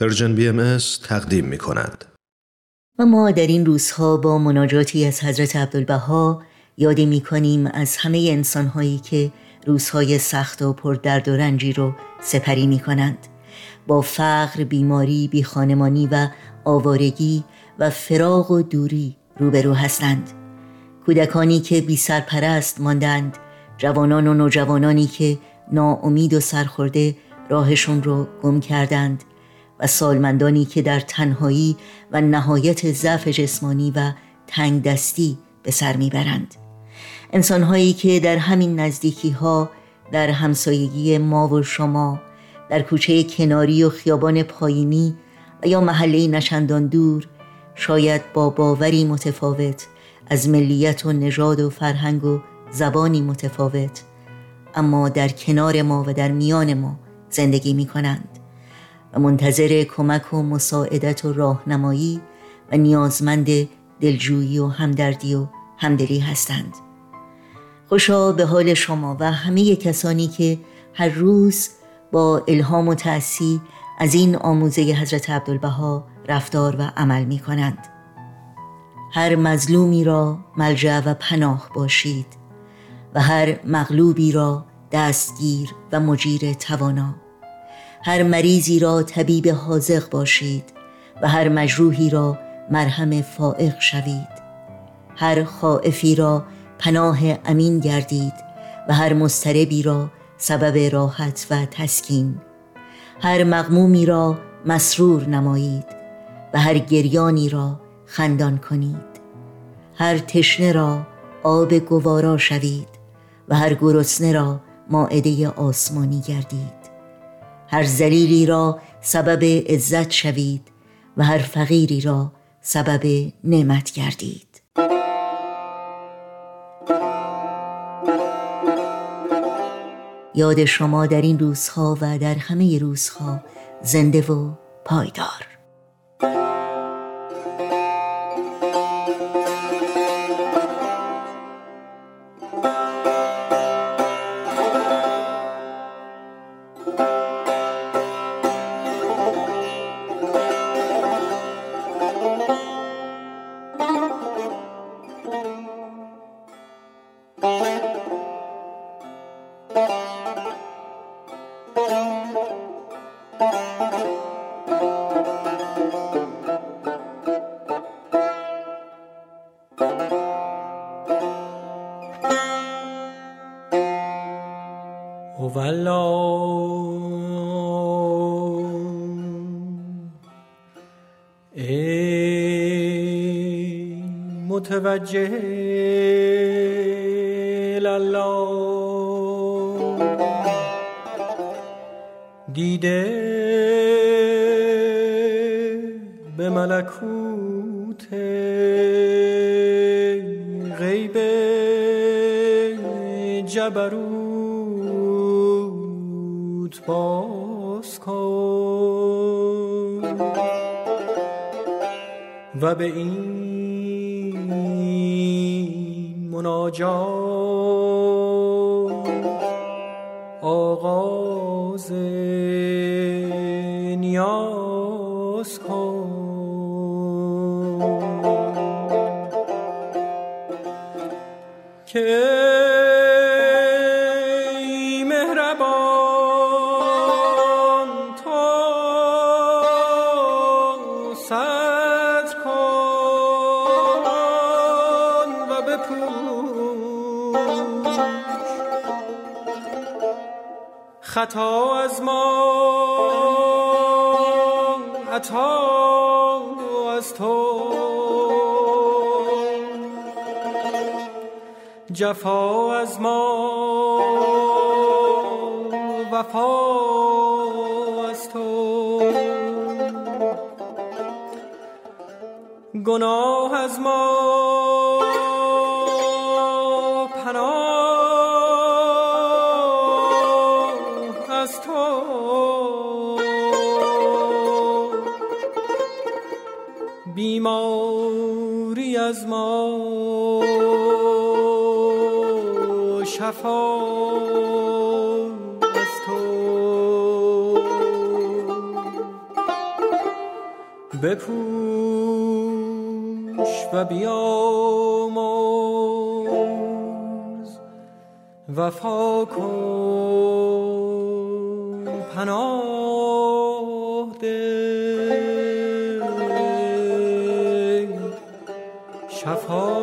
Persian BMS تقدیم می کند. و ما در این روزها با مناجاتی از حضرت عبدالبها یادی می کنیم از همه انسانهایی که روزهای سخت و پر درد و رنجی رو سپری می کنند با فقر، بیماری، بیخانمانی و آوارگی و فراق و دوری روبرو هستند. کودکانی که بی سرپرست ماندند جوانان و نوجوانانی که ناامید و سرخورده راهشون رو گم کردند. و سالمندانی که در تنهایی و نهایت ضعف جسمانی و تنگ دستی به سر می‌برند. انسانهایی که در همین نزدیکی ها در همسایگی ما و شما در کوچه کناری و خیابان پایینی و یا محله نشندان دور شاید با باوری متفاوت از ملیت و نژاد و فرهنگ و زبانی متفاوت اما در کنار ما و در میان ما زندگی می کنند منتظر کمک و مساعدت و راهنمایی و نیازمند دلجویی و همدردی و همدلی هستند. خوشا به حال شما و همه کسانی که هر روز با الهام و تأسی از این آموزه حضرت عبدالبها رفتار و عمل می کنند. هر مظلومی را ملجع و پناه باشید و هر مغلوبی را دستگیر و مجیر توانا هر مریضی را طبیب حاضق باشید و هر مجروحی را مرهم فائق شوید. هر خائفی را پناه امین گردید و هر مستربی را سبب راحت و تسکین. هر مغمومی را مسرور نمایید و هر گریانی را خندان کنید. هر تشنه را آب گوارا شوید و هر گرسنه را ماعده آسمانی گردید. هر زلیلی را سبب عزت شوید و هر فقیری را سبب نعمت گردید. یاد شما در این روزها و در همه روزها زنده و پایدار. ای متوجه الله دیده به ملکوت غیب جبروت. و به این مناجات آغاز نیاز کن. که خطا از ما عطا از تو. جفا از ما وفا از تو. گناه از ما. بیماری از ما. شفا از تو. بپوش و بیاموز وفا کن پناه ده شفا